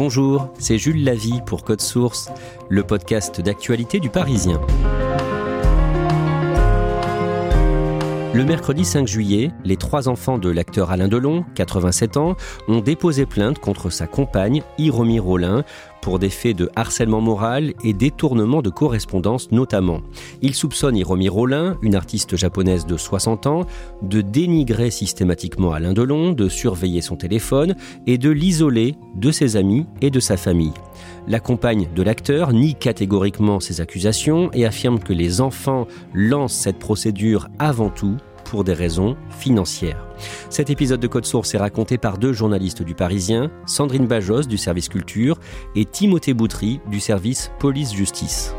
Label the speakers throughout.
Speaker 1: Bonjour, c'est Jules Lavie pour Code Source, le podcast d'actualité du Parisien. Le mercredi 5 juillet, les trois enfants de l'acteur Alain Delon, 87 ans, ont déposé plainte contre sa compagne, Hiromi Rollin, pour des faits de harcèlement moral et détournement de correspondance notamment. Ils soupçonnent Hiromi Rollin, une artiste japonaise de 60 ans, de dénigrer systématiquement Alain Delon, de surveiller son téléphone et de l'isoler de ses amis et de sa famille. La compagne de l'acteur nie catégoriquement ces accusations et affirme que les enfants lancent cette procédure avant tout pour des raisons financières. Cet épisode de Code Source est raconté par deux journalistes du Parisien, Sandrine Bajos du service culture et Timothée Boutry du service police-justice.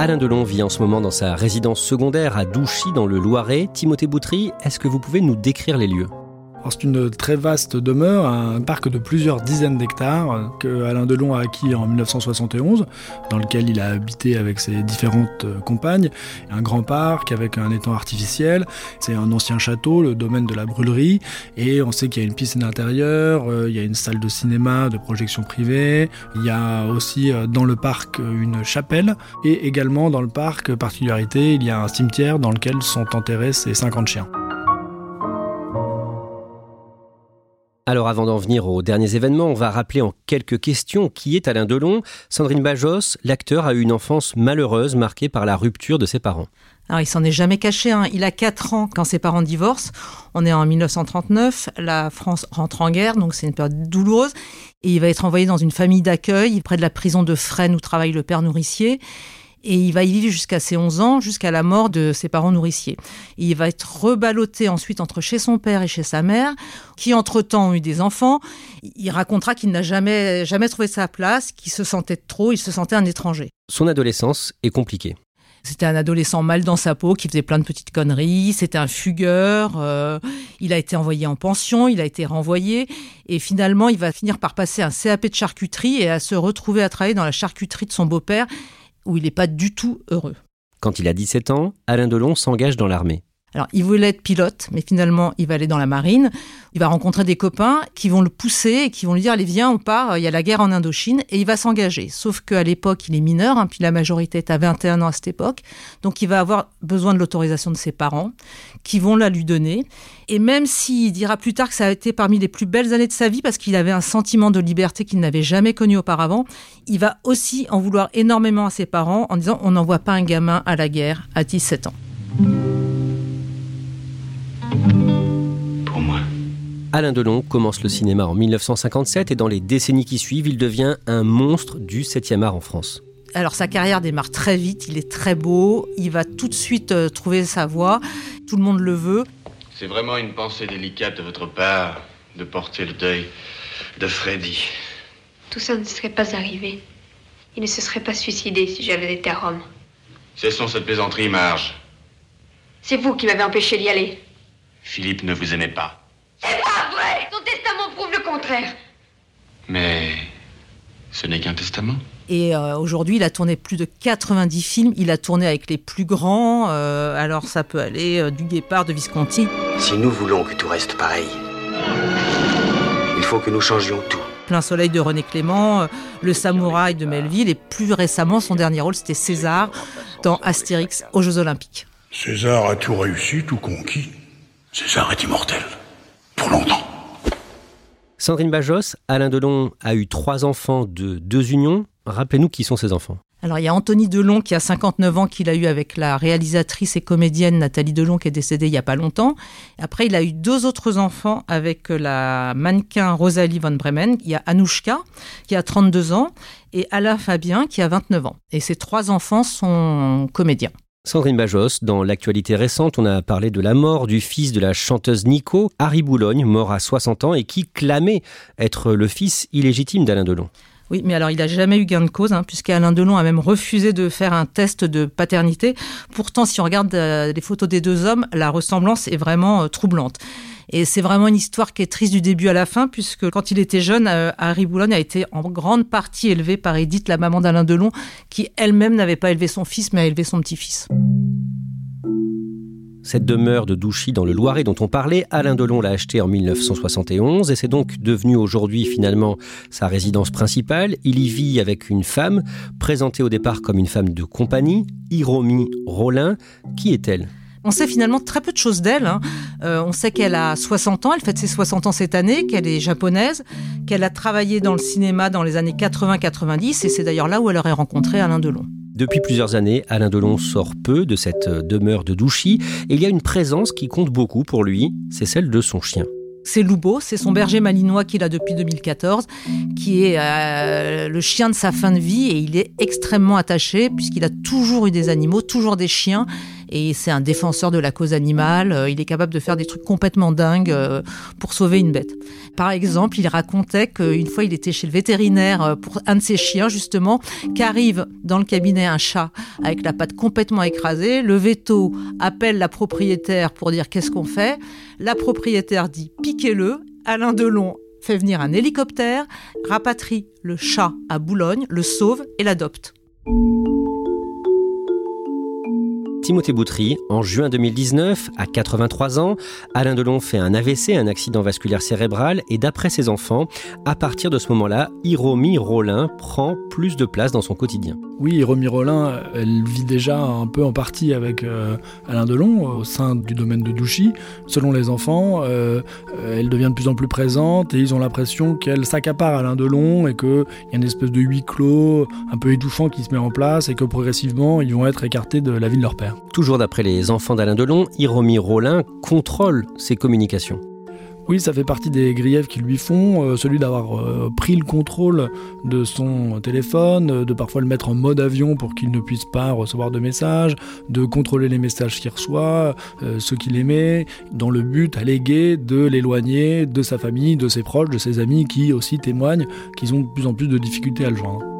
Speaker 1: Alain Delon vit en ce moment dans sa résidence secondaire à Douchy dans le Loiret. Timothée Boutry, est-ce que vous pouvez nous décrire les lieux?
Speaker 2: C'est une très vaste demeure, un parc de plusieurs dizaines d'hectares que Alain Delon a acquis en 1971, dans lequel il a habité avec ses différentes compagnes. Un grand parc avec un étang artificiel. C'est un ancien château, le domaine de la brûlerie, et on sait qu'il y a une piscine intérieure, euh, il y a une salle de cinéma, de projection privée. Il y a aussi euh, dans le parc une chapelle, et également dans le parc, particularité, il y a un cimetière dans lequel sont enterrés ces 50 chiens.
Speaker 1: Alors avant d'en venir aux derniers événements, on va rappeler en quelques questions qui est Alain Delon. Sandrine Bajos, l'acteur a eu une enfance malheureuse marquée par la rupture de ses parents.
Speaker 3: Alors, il s'en est jamais caché. Hein. Il a 4 ans quand ses parents divorcent. On est en 1939. La France rentre en guerre, donc c'est une période douloureuse. Et il va être envoyé dans une famille d'accueil près de la prison de Fresnes où travaille le père nourricier et il va y vivre jusqu'à ses 11 ans, jusqu'à la mort de ses parents nourriciers. il va être reballotté ensuite entre chez son père et chez sa mère, qui entre-temps ont eu des enfants. Il racontera qu'il n'a jamais, jamais trouvé sa place, qu'il se sentait trop, il se sentait un étranger.
Speaker 1: Son adolescence est compliquée.
Speaker 3: C'était un adolescent mal dans sa peau qui faisait plein de petites conneries. C'était un fugueur. Euh, il a été envoyé en pension. Il a été renvoyé. Et finalement, il va finir par passer un CAP de charcuterie et à se retrouver à travailler dans la charcuterie de son beau-père où il n'est pas du tout heureux.
Speaker 1: Quand il a 17 ans, Alain Delon s'engage dans l'armée.
Speaker 3: Alors, il voulait être pilote, mais finalement, il va aller dans la marine. Il va rencontrer des copains qui vont le pousser et qui vont lui dire Allez, viens, on part, il y a la guerre en Indochine. Et il va s'engager. Sauf qu'à l'époque, il est mineur, hein, puis la majorité est à 21 ans à cette époque. Donc, il va avoir besoin de l'autorisation de ses parents, qui vont la lui donner. Et même s'il dira plus tard que ça a été parmi les plus belles années de sa vie, parce qu'il avait un sentiment de liberté qu'il n'avait jamais connu auparavant, il va aussi en vouloir énormément à ses parents en disant On n'envoie pas un gamin à la guerre à 17 ans.
Speaker 1: Alain Delon commence le cinéma en 1957 et dans les décennies qui suivent, il devient un monstre du 7e art en France.
Speaker 3: Alors sa carrière démarre très vite, il est très beau, il va tout de suite euh, trouver sa voie, tout le monde le veut.
Speaker 4: C'est vraiment une pensée délicate de votre part de porter le deuil de Freddy.
Speaker 5: Tout ça ne serait pas arrivé. Il ne se serait pas suicidé si j'avais été à Rome.
Speaker 4: Cessons cette plaisanterie, Marge.
Speaker 5: C'est vous qui m'avez empêché d'y aller.
Speaker 4: Philippe ne vous aimait pas.
Speaker 5: C'est pas vrai Son testament prouve le contraire.
Speaker 4: Mais ce n'est qu'un testament.
Speaker 3: Et euh, aujourd'hui, il a tourné plus de 90 films. Il a tourné avec les plus grands. Euh, alors ça peut aller euh, du Guépard, de Visconti.
Speaker 6: Si nous voulons que tout reste pareil, il faut que nous changions tout.
Speaker 3: Plein Soleil de René Clément, Le Samouraï de Melville et plus récemment son dernier rôle c'était César dans Astérix aux Jeux Olympiques.
Speaker 6: César a tout réussi, tout conquis. César est immortel. Pour longtemps.
Speaker 1: Sandrine Bajos, Alain Delon a eu trois enfants de deux unions. Rappelez-nous qui sont ces enfants.
Speaker 3: Alors il y a Anthony Delon qui a 59 ans qu'il a eu avec la réalisatrice et comédienne Nathalie Delon qui est décédée il y a pas longtemps. Après il a eu deux autres enfants avec la mannequin Rosalie von Bremen. Il y a Anouchka qui a 32 ans et Alain Fabien qui a 29 ans. Et ces trois enfants sont comédiens.
Speaker 1: Sandrine Bajos, dans l'actualité récente, on a parlé de la mort du fils de la chanteuse Nico, Harry Boulogne, mort à 60 ans et qui clamait être le fils illégitime d'Alain Delon.
Speaker 3: Oui, mais alors il n'a jamais eu gain de cause, hein, puisqu'Alain Delon a même refusé de faire un test de paternité. Pourtant, si on regarde euh, les photos des deux hommes, la ressemblance est vraiment euh, troublante. Et c'est vraiment une histoire qui est triste du début à la fin, puisque quand il était jeune, euh, Harry Boulogne a été en grande partie élevé par Edith, la maman d'Alain Delon, qui elle-même n'avait pas élevé son fils, mais a élevé son petit-fils.
Speaker 1: Cette demeure de Douchy dans le Loiret dont on parlait, Alain Delon l'a achetée en 1971 et c'est donc devenu aujourd'hui finalement sa résidence principale. Il y vit avec une femme, présentée au départ comme une femme de compagnie, Hiromi Rollin. Qui est-elle?
Speaker 3: On sait finalement très peu de choses d'elle. Hein. Euh, on sait qu'elle a 60 ans, elle fête ses 60 ans cette année, qu'elle est japonaise, qu'elle a travaillé dans le cinéma dans les années 80-90 et c'est d'ailleurs là où elle aurait rencontré Alain Delon.
Speaker 1: Depuis plusieurs années, Alain Delon sort peu de cette euh, demeure de Douchy et il y a une présence qui compte beaucoup pour lui, c'est celle de son chien.
Speaker 3: C'est Loubo, c'est son berger malinois qu'il a depuis 2014, qui est euh, le chien de sa fin de vie et il est extrêmement attaché puisqu'il a toujours eu des animaux, toujours des chiens et c'est un défenseur de la cause animale. Euh, il est capable de faire des trucs complètement dingues euh, pour sauver une bête. Par exemple, il racontait qu'une fois il était chez le vétérinaire euh, pour un de ses chiens justement, qu'arrive dans le cabinet un chat avec la patte complètement écrasée. Le veto appelle la propriétaire pour dire qu'est-ce qu'on fait. La propriétaire dit piquez-le. Alain Delon fait venir un hélicoptère, rapatrie le chat à Boulogne, le sauve et l'adopte.
Speaker 1: Timothée Boutry, en juin 2019, à 83 ans, Alain Delon fait un AVC, un accident vasculaire cérébral, et d'après ses enfants, à partir de ce moment-là, Hiromi Rollin prend plus de place dans son quotidien.
Speaker 2: Oui, Hiromi Rollin, elle vit déjà un peu en partie avec euh, Alain Delon au sein du domaine de Douchy. Selon les enfants, euh, elle devient de plus en plus présente et ils ont l'impression qu'elle s'accapare Alain Delon et qu'il y a une espèce de huis clos un peu étouffant qui se met en place et que progressivement ils vont être écartés de la vie de leur père.
Speaker 1: Toujours d'après les enfants d'Alain Delon, Hiromi Rollin contrôle ses communications.
Speaker 2: Oui, ça fait partie des griefs qu'ils lui font, euh, celui d'avoir euh, pris le contrôle de son téléphone, de parfois le mettre en mode avion pour qu'il ne puisse pas recevoir de messages, de contrôler les messages qu'il reçoit, euh, ceux qu'il aimait, dans le but allégué de l'éloigner de sa famille, de ses proches, de ses amis qui aussi témoignent qu'ils ont de plus en plus de difficultés à le joindre.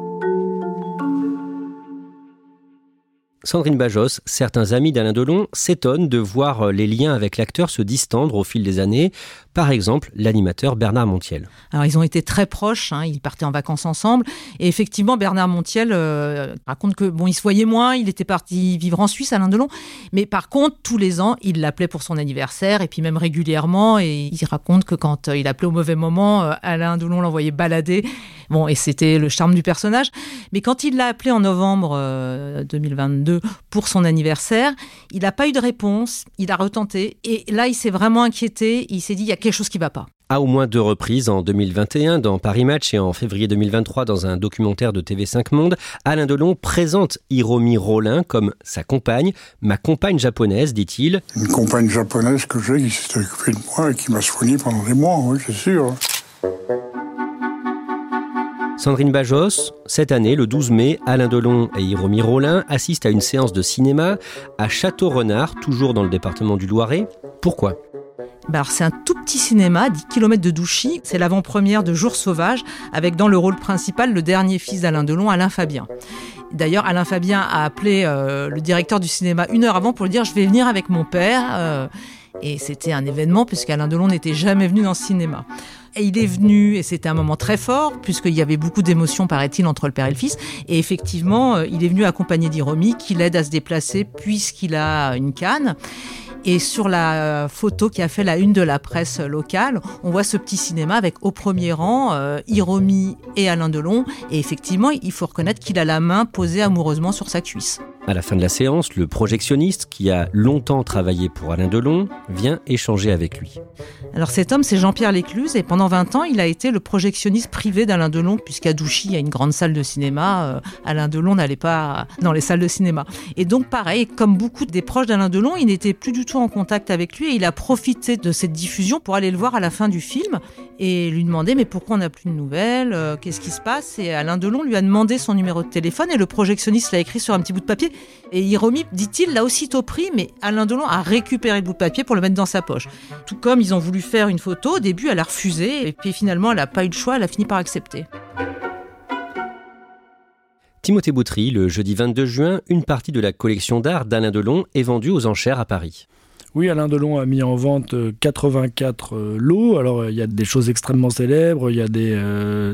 Speaker 1: Sandrine Bajos, certains amis d'Alain Delon s'étonnent de voir euh, les liens avec l'acteur se distendre au fil des années. Par exemple, l'animateur Bernard Montiel.
Speaker 3: Alors, ils ont été très proches, hein, ils partaient en vacances ensemble. Et effectivement, Bernard Montiel euh, raconte que, bon, il se voyait moins, il était parti vivre en Suisse, Alain Delon. Mais par contre, tous les ans, il l'appelait pour son anniversaire, et puis même régulièrement. Et il raconte que quand euh, il appelait au mauvais moment, Alain Delon l'envoyait balader. Bon, et c'était le charme du personnage. Mais quand il l'a appelé en novembre 2022, pour son anniversaire. Il n'a pas eu de réponse, il a retenté et là il s'est vraiment inquiété, il s'est dit il y a quelque chose qui ne va pas.
Speaker 1: À au moins deux reprises, en 2021 dans Paris Match et en février 2023 dans un documentaire de TV5 Monde, Alain Delon présente Hiromi Rollin comme sa compagne, ma compagne japonaise, dit-il.
Speaker 6: Une compagne japonaise que j'ai qui s'est occupée de moi et qui m'a soigné pendant des mois, oui, c'est sûr.
Speaker 1: Sandrine Bajos, cette année, le 12 mai, Alain Delon et Hiromi Rollin assistent à une séance de cinéma à Château-Renard, toujours dans le département du Loiret. Pourquoi?
Speaker 3: Bah c'est un tout petit cinéma, à 10 km de Douchy. C'est l'avant-première de Jour sauvage, avec dans le rôle principal le dernier fils d'Alain Delon, Alain Fabien. D'ailleurs, Alain Fabien a appelé euh, le directeur du cinéma une heure avant pour lui dire Je vais venir avec mon père. Euh, et c'était un événement puisqu'Alain Delon n'était jamais venu dans ce cinéma. Et il est venu, et c'était un moment très fort, puisqu'il y avait beaucoup d'émotions, paraît-il, entre le père et le fils. Et effectivement, euh, il est venu accompagné d'Iromi, qui l'aide à se déplacer, puisqu'il a une canne. Et sur la photo qui a fait la une de la presse locale, on voit ce petit cinéma avec au premier rang euh, Hiromi et Alain Delon. Et effectivement, il faut reconnaître qu'il a la main posée amoureusement sur sa cuisse.
Speaker 1: À la fin de la séance, le projectionniste, qui a longtemps travaillé pour Alain Delon, vient échanger avec lui.
Speaker 3: Alors cet homme, c'est Jean-Pierre Lécluse, et pendant 20 ans, il a été le projectionniste privé d'Alain Delon, puisqu'à Douchy, il y a une grande salle de cinéma. Euh, Alain Delon n'allait pas dans les salles de cinéma. Et donc pareil, comme beaucoup des proches d'Alain Delon, il n'était plus du tout en contact avec lui, et il a profité de cette diffusion pour aller le voir à la fin du film, et lui demander, mais pourquoi on n'a plus de nouvelles? Euh, Qu'est-ce qui se passe? Et Alain Delon lui a demandé son numéro de téléphone, et le projectionniste l'a écrit sur un petit bout de papier. Et Hiromi, dit-il, l'a aussitôt pris, mais Alain Delon a récupéré le bout de papier pour le mettre dans sa poche. Tout comme ils ont voulu faire une photo, au début, elle a refusé, et puis finalement, elle n'a pas eu le choix, elle a fini par accepter.
Speaker 1: Timothée Boutry, le jeudi 22 juin, une partie de la collection d'art d'Alain Delon est vendue aux enchères à Paris.
Speaker 2: Oui, Alain Delon a mis en vente 84 euh, euh, lots. Alors, euh, il y a des choses extrêmement célèbres. Il y a des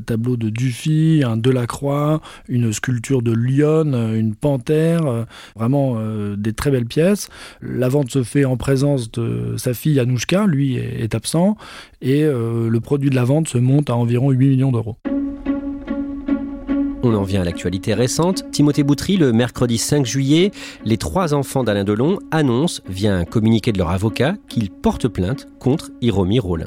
Speaker 2: tableaux de Dufy, un Delacroix, une sculpture de Lyon, une panthère. vraiment des très belles pièces. La vente se fait en présence de sa fille Anouchka. Lui est, absent. Et le produit de la vente se monte à environ 8 millions d'euros.
Speaker 1: On en vient à l'actualité récente. Timothée Boutry, le mercredi 5 juillet, les trois enfants d'Alain Delon annoncent, via un communiqué de leur avocat, qu'ils portent plainte contre Hiromi Rollin.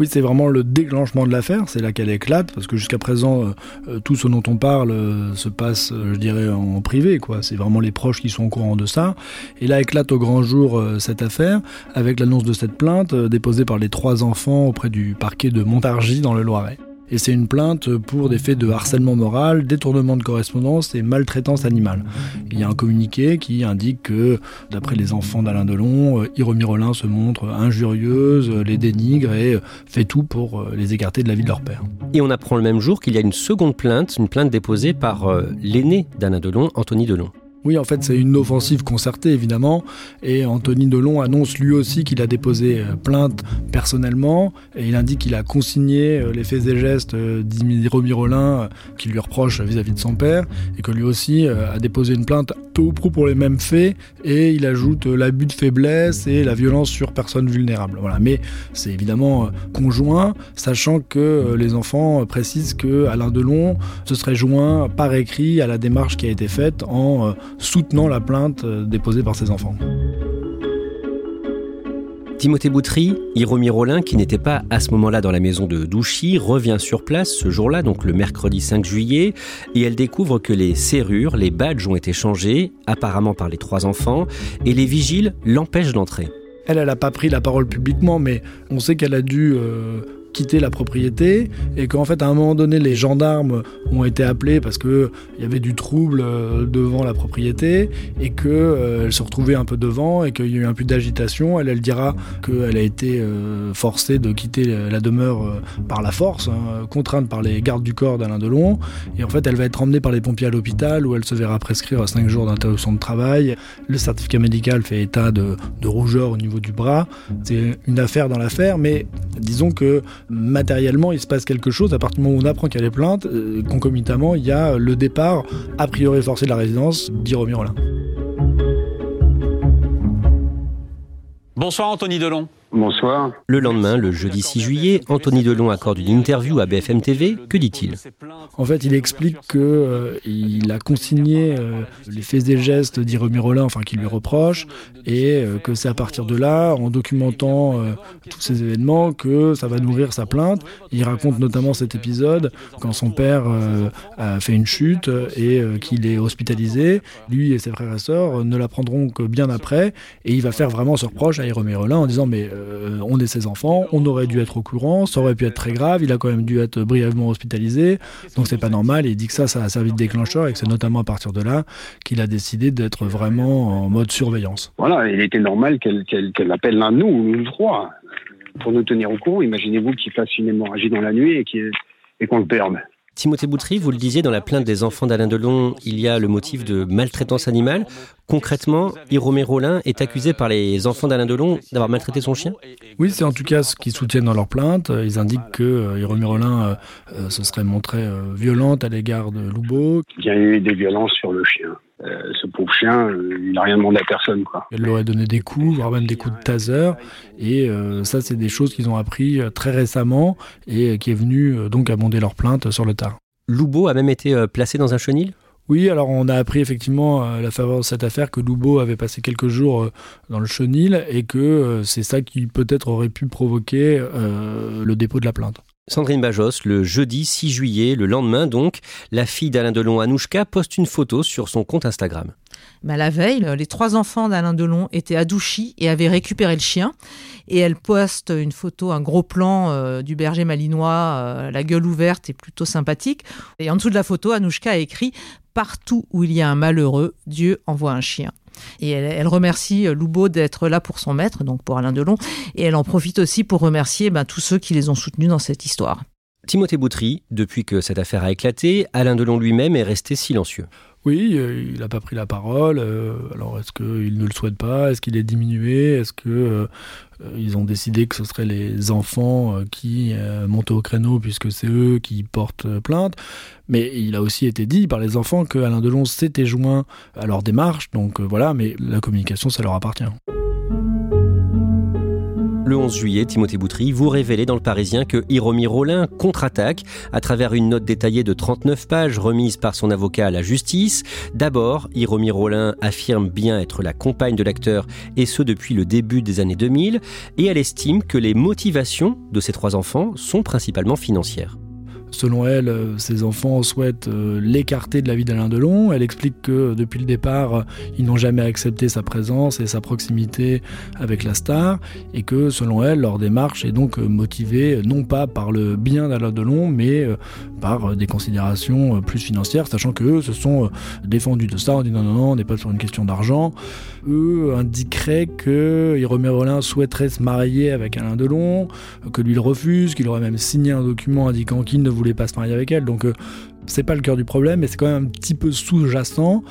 Speaker 2: Oui, c'est vraiment le déclenchement de l'affaire, c'est là qu'elle éclate, parce que jusqu'à présent, euh, euh, tout ce dont on parle euh, se passe, je dirais, en privé, quoi. C'est vraiment les proches qui sont au courant de ça. Et là éclate au grand jour cette affaire, avec l'annonce de cette plainte déposée par les trois enfants auprès du parquet de Montargis dans le Loiret et c'est une plainte pour des faits de harcèlement moral, détournement de correspondance et maltraitance animale. Il y a un communiqué qui indique que, d'après les enfants d'Alain Delon, Hiromi Rollin se montre injurieuse, les dénigre et fait tout pour les écarter de la vie de leur père.
Speaker 1: Et on apprend le même jour qu'il y a une seconde plainte, une plainte déposée par euh, l'aîné d'Alain Delon, Anthony Delon.
Speaker 2: Oui, en fait, c'est une offensive concertée, évidemment. Et Anthony Delon annonce lui aussi qu'il a déposé euh, plainte personnellement. Et il indique qu'il a consigné euh, les faits et gestes euh, d'Iromi Rollin qui lui reproche vis-à-vis de son père. Et que lui aussi a déposé une plainte peu ou prou pour les mêmes faits. Et il ajoute l'abus de faiblesse et la violence sur personnes vulnérables. Voilà. Mais c'est évidemment conjoint, sachant que les enfants précisent que Alain Delon se serait joint par écrit à la démarche qui a été faite en soutenant la plainte euh, déposée par ses enfants.
Speaker 1: Timothée Boutry, Hiromi Rollin, qui n'était pas à ce moment-là dans la maison de Douchy, revient sur place ce jour-là, donc le mercredi 5 juillet, et elle découvre que les serrures, les badges ont été changés, apparemment par les trois enfants, et les vigiles l'empêchent d'entrer.
Speaker 2: Elle, elle n'a pas pris la parole publiquement, mais on sait qu'elle a dû euh, quitter la propriété et qu'en fait à un moment donné les gendarmes ont été appelés parce que il y avait du trouble euh, devant la propriété et que euh, se retrouvait un peu devant et qu'il y a eu un peu d'agitation. Elle, dira qu'elle a été euh, forcée de quitter la demeure par la force, hein, contrainte par les gardes du corps d'Alain Delon. Et en fait, elle va être emmenée par les pompiers à l'hôpital où elle se verra prescrire 5 jours d'interruption de travail. Le certificat médical fait état de, de rougeur au niveau du bras. C'est une affaire dans l'affaire, mais disons que matériellement, il se passe quelque chose. À partir du moment où on apprend qu'il y a les plaintes, euh, concomitamment, il y a le départ, a priori forcé de la résidence, d'Iromi Rollin.
Speaker 7: Bonsoir Anthony Delon.
Speaker 8: Bonsoir.
Speaker 1: Le lendemain, le jeudi 6 juillet, Anthony Delon accorde une interview à BFM TV. Que dit-il?
Speaker 2: En fait, il explique qu'il euh, a consigné euh, les faits et gestes d'Iromi Rollin, enfin qui lui reproche, et euh, que c'est à partir de là, en documentant tous ces événements, que ça va nourrir sa plainte. Il raconte notamment cet épisode quand son père a fait une chute et qu'il est hospitalisé. Lui et ses frères et sœurs ne l'apprendront que bien après, et il va faire vraiment ce reproche à Iromi Rollin en disant mais euh, on est ses enfants, on aurait dû être au courant, ça aurait pu être très grave, il a quand même dû être brièvement hospitalisé, donc c'est pas normal. Et il dit que ça, ça a servi de déclencheur et que c'est notamment à partir de là qu'il a décidé d'être vraiment en mode surveillance.
Speaker 8: Voilà, il était normal qu'elle appelle l'un de nous, nous trois, pour nous tenir au courant. Imaginez-vous qu'il fasse une hémorragie dans la nuit et qu'on le perde.
Speaker 1: Timothée Boutry, vous le disiez, dans la plainte des enfants d'Alain Delon, il y a le motif de maltraitance animale. Concrètement, Hiromé Rollin est accusé par les enfants d'Alain Delon d'avoir maltraité son chien?
Speaker 2: Oui, c'est en tout cas ce qu'ils soutiennent dans leur plainte. Ils indiquent que euh, Rollin euh, euh, se serait montré violente à l'égard de Loubeau.
Speaker 8: Il y a eu des violences sur le chien. Euh, ce pauvre chien, euh, il n'a rien demandé à personne. Quoi.
Speaker 2: Elle leur a donné des coups, voire même des coups de taser. Et euh, ça, c'est des choses qu'ils ont appris très récemment et qui est venu donc abonder leur plainte sur le tard.
Speaker 1: Loubo a même été placé dans un chenil?
Speaker 2: Oui, alors on a appris effectivement à la faveur de cette affaire que Loubo avait passé quelques jours dans le chenil et que c'est ça qui peut-être aurait pu provoquer le dépôt de la plainte.
Speaker 1: Sandrine Bajos, le jeudi 6 juillet, le lendemain donc, la fille d'Alain Delon, Anouchka, poste une photo sur son compte Instagram.
Speaker 3: Bah, la veille, les trois enfants d'Alain Delon étaient à Douchy et avaient récupéré le chien. Et elle poste une photo, un gros plan euh, du berger malinois, euh, la gueule ouverte et plutôt sympathique. Et en dessous de la photo, Anouchka a écrit Partout où il y a un malheureux, Dieu envoie un chien. Et elle, remercie euh, Loubeau d'être là pour son maître, donc pour Alain Delon. Et elle en profite aussi pour remercier ben, tous ceux qui les ont soutenus dans cette histoire.
Speaker 1: Timothée Boutry, depuis que cette affaire a éclaté, Alain Delon lui-même est resté silencieux.
Speaker 2: Oui, euh, il n'a pas pris la parole. Euh, alors, est-ce qu'il ne le souhaite pas? Est-ce qu'il est diminué? Est-ce que ils ont décidé que ce seraient les enfants qui montaient au créneau puisque c'est eux qui portent plainte? Mais il a aussi été dit par les enfants que Alain Delon s'était joint à leur démarche. Donc voilà, mais la communication, ça leur appartient.
Speaker 1: Le 11 juillet, Timothée Boutry, vous révélez dans Le Parisien que Hiromi Rollin contre-attaque à travers une note détaillée de 39 pages remise par son avocat à la justice. D'abord, Hiromi Rollin affirme bien être la compagne de l'acteur et ce depuis le début des années 2000 et elle estime que les motivations de ses trois enfants sont principalement financières.
Speaker 2: Selon elle, euh, ses enfants souhaitent euh, l'écarter de la vie d'Alain Delon. Elle explique que depuis le départ, euh, ils n'ont jamais accepté sa présence et sa proximité avec la star, et que selon elle, leur démarche est donc motivée non pas par le bien d'Alain Delon, mais par des considérations plus financières, sachant que eux se sont défendus de ça en disant non, non, on n'est pas sur une question d'argent. Eux indiqueraient que Hiromi Rollin souhaiterait se marier avec Alain Delon, que lui il refuse, qu'il aurait même signé un document indiquant qu'il ne voulait voulait pas se marier avec elle. Donc euh, c'est pas le cœur du problème, mais c'est quand même un petit peu sous-jacent.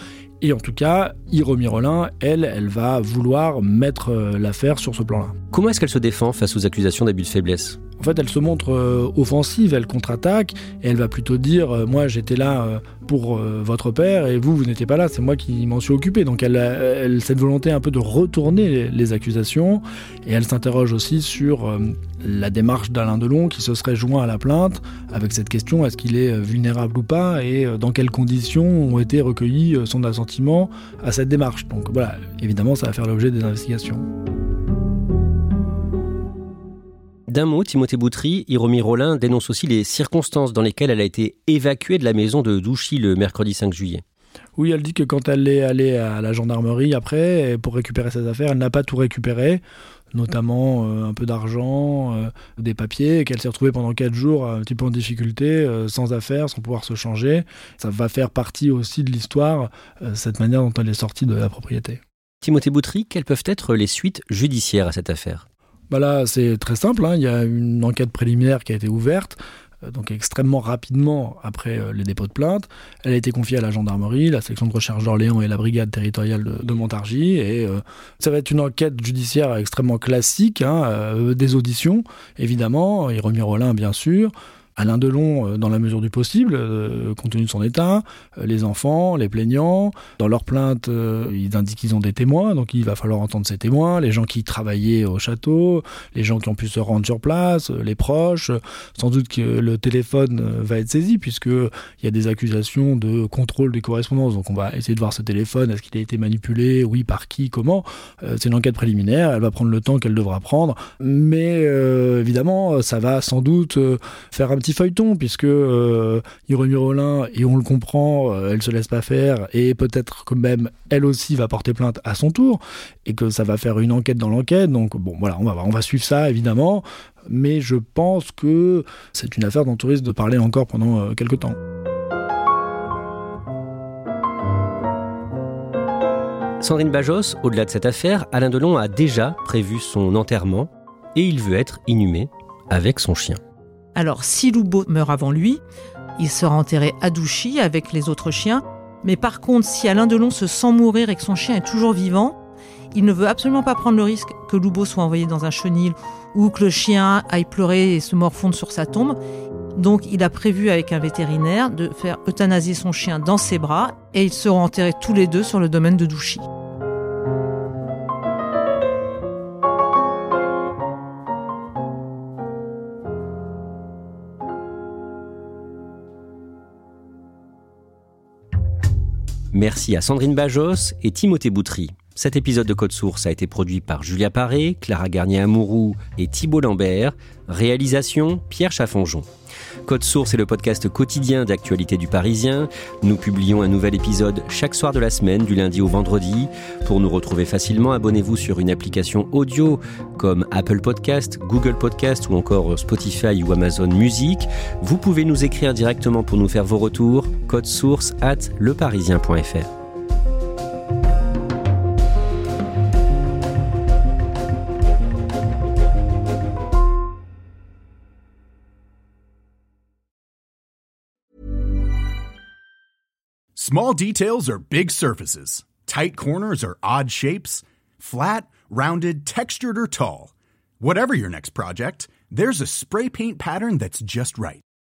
Speaker 2: Et en tout cas, Hiromi Rollin, elle, elle va vouloir mettre euh, l'affaire sur ce plan-là.
Speaker 1: Comment est-ce qu'elle se défend face aux accusations d'abus de faiblesse?
Speaker 2: En fait, elle se montre euh, offensive, elle contre-attaque, et elle va plutôt dire Moi, j'étais là pour votre père, et vous, vous n'étiez pas là, c'est moi qui m'en suis occupé. Donc, elle cette volonté un peu de retourner les, accusations, et elle s'interroge aussi sur la démarche d'Alain Delon qui se serait joint à la plainte avec cette question est-ce qu'il est vulnérable ou pas et euh, dans quelles conditions ont été recueillis euh, son assentiment à cette démarche. Donc voilà, évidemment, ça va faire l'objet des investigations.
Speaker 1: D'un mot, Timothée Boutry, Hiromi Rollin dénonce aussi les circonstances dans lesquelles elle a été évacuée de la maison de Douchy le mercredi 5 juillet.
Speaker 2: Oui, elle dit que quand elle est allée à la gendarmerie après, pour récupérer ses affaires, elle n'a pas tout récupéré notamment euh, un peu d'argent, euh, des papiers, qu'elle s'est retrouvée pendant 4 jours un petit peu en difficulté, euh, sans affaires, sans pouvoir se changer. Ça va faire partie aussi de l'histoire, cette manière dont elle est sortie de la propriété.
Speaker 1: Timothée Boutry, quelles peuvent être les suites judiciaires à cette affaire?
Speaker 2: Bah là, c'est très simple. Hein. Il y a une enquête préliminaire qui a été ouverte. Euh, donc extrêmement rapidement après euh, les dépôts de plainte. Elle a été confiée à la gendarmerie, la section de recherche d'Orléans et la brigade territoriale de, Montargis. Et euh, ça va être une enquête judiciaire extrêmement classique, hein, des auditions, évidemment, et Rollin, bien sûr. Alain Delon euh, dans la mesure du possible, euh, compte tenu de son état, euh, les enfants, les plaignants. Dans leur plainte, ils indiquent qu'ils ont des témoins, donc il va falloir entendre ces témoins, les gens qui travaillaient au château, les gens qui ont pu se rendre sur place, les proches. Sans doute que le téléphone va être saisi, puisqu'il y a des accusations de contrôle des correspondances. Donc on va essayer de voir ce téléphone, est-ce qu'il a été manipulé, oui, par qui, comment. C'est une enquête préliminaire, elle va prendre le temps qu'elle devra prendre, mais évidemment, ça va sans doute faire un petit feuilleton, puisque euh, Rollin, et on le comprend, euh, elle se laisse pas faire, et peut-être que même elle aussi va porter plainte à son tour, et que ça va faire une enquête dans l'enquête. Donc bon, voilà, on va, on va suivre ça, évidemment, mais je pense que c'est une affaire dont on risque de parler encore pendant euh, quelques temps.
Speaker 1: Sandrine Bajos, au-delà de cette affaire, Alain Delon a déjà prévu son enterrement et il veut être inhumé avec son chien.
Speaker 3: Alors, si Loubo meurt avant lui, il sera enterré à Douchy avec les autres chiens. Mais par contre, si Alain Delon se sent mourir et que son chien est toujours vivant, il ne veut absolument pas prendre le risque que Loubo soit envoyé dans un chenil ou que le chien aille pleurer et se morfondre sur sa tombe. Donc il a prévu avec un vétérinaire de faire euthanasier son chien dans ses bras et ils seront enterrés tous les deux sur le domaine de Douchy.
Speaker 1: Merci à Sandrine Bajos et Timothée Boutry. Cet épisode de Code Source a été produit par Julia Paré, Clara Garnier-Amouroux et Thibault Lambert. Réalisation Pierre Chaffonjon. Code Source est le podcast quotidien d'actualité du Parisien. Nous publions un nouvel épisode chaque soir de la semaine, du lundi au vendredi. Pour nous retrouver facilement, abonnez-vous sur une application audio comme Apple Podcast, Google Podcast ou encore Spotify ou Amazon Music. Vous pouvez nous écrire directement pour nous faire vos retours. Code Source at leparisien.fr.
Speaker 7: Small details are big surfaces. Tight corners are odd shapes. Flat, rounded, textured, or tall. Whatever your next project, there's a spray paint pattern that's just right.